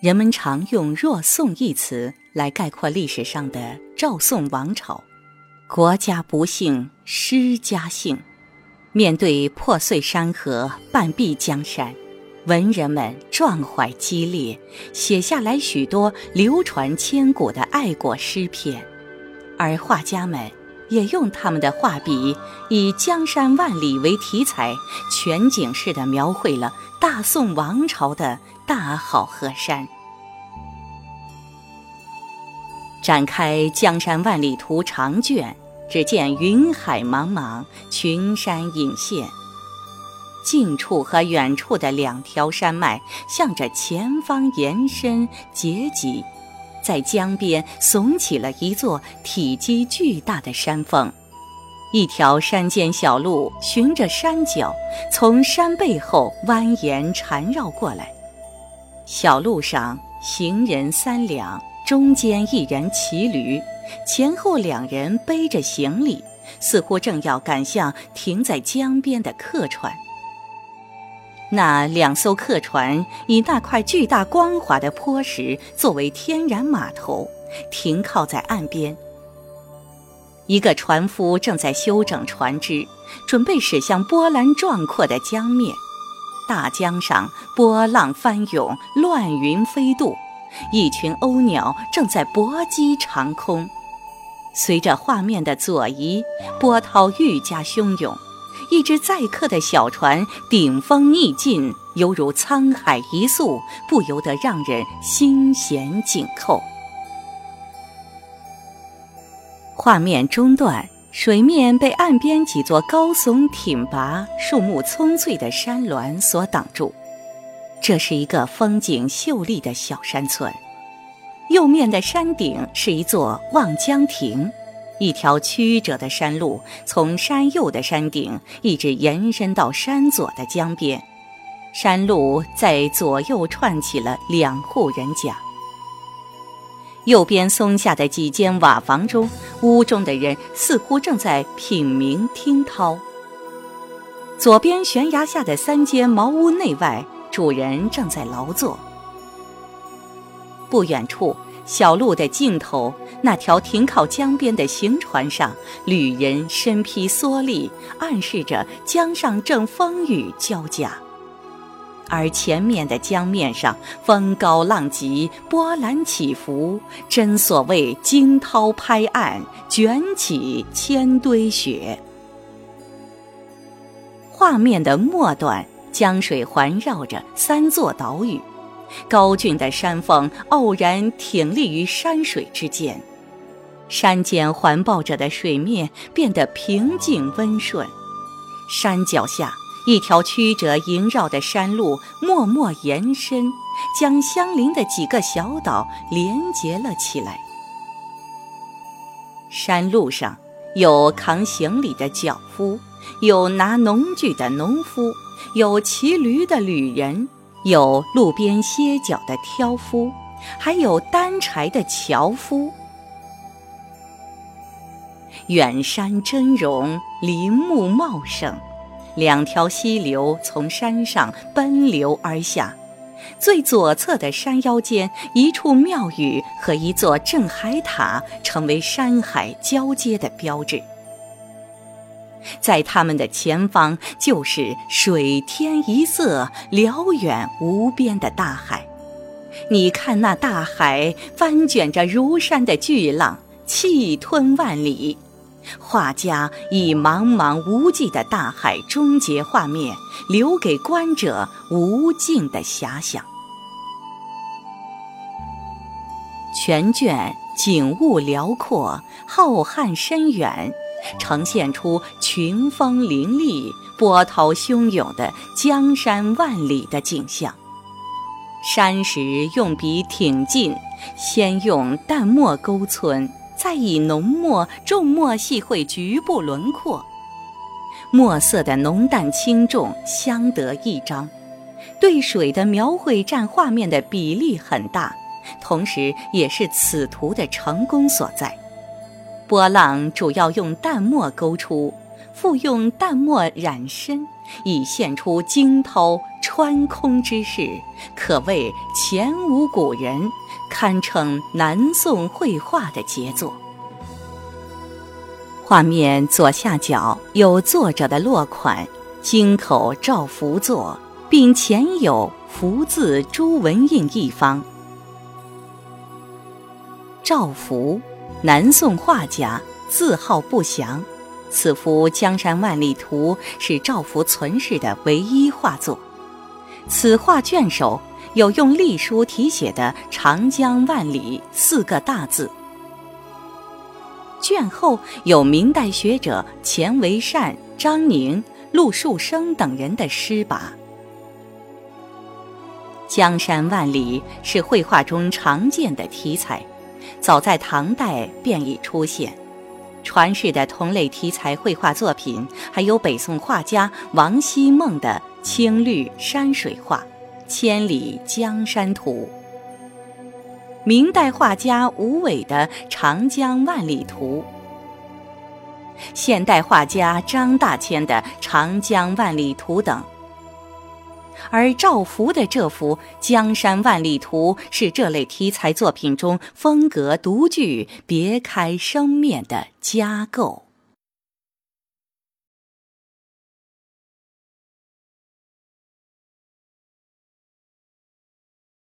人们常用“若宋”一词来概括历史上的赵宋王朝。国家不幸，诗家幸。面对破碎山河、半壁江山，文人们壮怀激烈，写下来许多流传千古的爱国诗篇。而画家们也用他们的画笔，以江山万里为题材，全景式地描绘了大宋王朝的大好河山。展开《江山万里图》长卷，只见云海茫茫，群山隐现，近处和远处的两条山脉向着前方延伸结集，在江边耸起了一座体积巨大的山峰。一条山间小路循着山脚，从山背后蜿蜒缠绕过来。小路上行人三两。中间一人骑驴，前后两人背着行李，似乎正要赶向停在江边的客船。那两艘客船以那块巨大光滑的坡石作为天然码头，停靠在岸边。一个船夫正在修整船只，准备驶向波澜壮阔的江面。大江上波浪翻涌，乱云飞渡。一群鸥鸟正在搏击长空，随着画面的左移，波涛愈加汹涌。一只载客的小船顶风逆劲，犹如沧海一粟，不由得让人心弦紧扣。画面中断，水面被岸边几座高耸挺拔、树木葱翠的山峦所挡住。这是一个风景秀丽的小山村，右面的山顶是一座望江亭，一条曲折的山路从山右的山顶一直延伸到山左的江边，山路在左右串起了两户人家。右边松下的几间瓦房中，屋中的人似乎正在品茗听涛；左边悬崖下的三间茅屋内外。主人正在劳作。不远处，小路的尽头，那条停靠江边的行船上，旅人身披蓑笠，暗示着江上正风雨交加。而前面的江面上，风高浪急，波澜起伏，真所谓惊涛拍岸，卷起千堆雪。画面的末段。江水环绕着三座岛屿，高峻的山峰傲然挺立于山水之间，山间环抱着的水面变得平静温顺。山脚下，一条曲折萦绕的山路默默延伸，将相邻的几个小岛连接了起来。山路上有扛行李的脚夫，有拿农具的农夫。有骑驴的旅人，有路边歇脚的挑夫，还有担柴的樵夫。远山峥嵘，林木茂盛，两条溪流从山上奔流而下。最左侧的山腰间，一处庙宇和一座镇海塔，成为山海交接的标志。在他们的前方，就是水天一色、辽远无边的大海。你看，那大海翻卷着如山的巨浪，气吞万里。画家以茫茫无际的大海终结画面，留给观者无尽的遐想。全卷景物辽阔，浩瀚深远。呈现出群峰林立、波涛汹涌的江山万里的景象。山石用笔挺进，先用淡墨勾皴，再以浓墨重墨细绘局部轮廓。墨色的浓淡轻重相得益彰，对水的描绘占画面的比例很大，同时也是此图的成功所在。波浪主要用淡墨勾出，复用淡墨染深，以现出惊涛穿空之势，可谓前无古人，堪称南宋绘画的杰作。画面左下角有作者的落款“京口赵福作”，并前有“福”字朱文印一方。赵福，南宋画家，字号不详。此幅《江山万里图》是赵福存世的唯一画作。此画卷首有用隶书题写的“长江万里”四个大字。卷后有明代学者钱维善、张宁、陆树声等人的诗跋。江山万里是绘画中常见的题材，早在唐代便已出现。传世的同类题材绘画作品还有北宋画家王希孟的青绿山水画《千里江山图》。明代画家吴伟的《长江万里图》，现代画家张大千的《长江万里图》等，而赵福的这幅《江山万里图》是这类题材作品中风格独具、别开生面的佳构。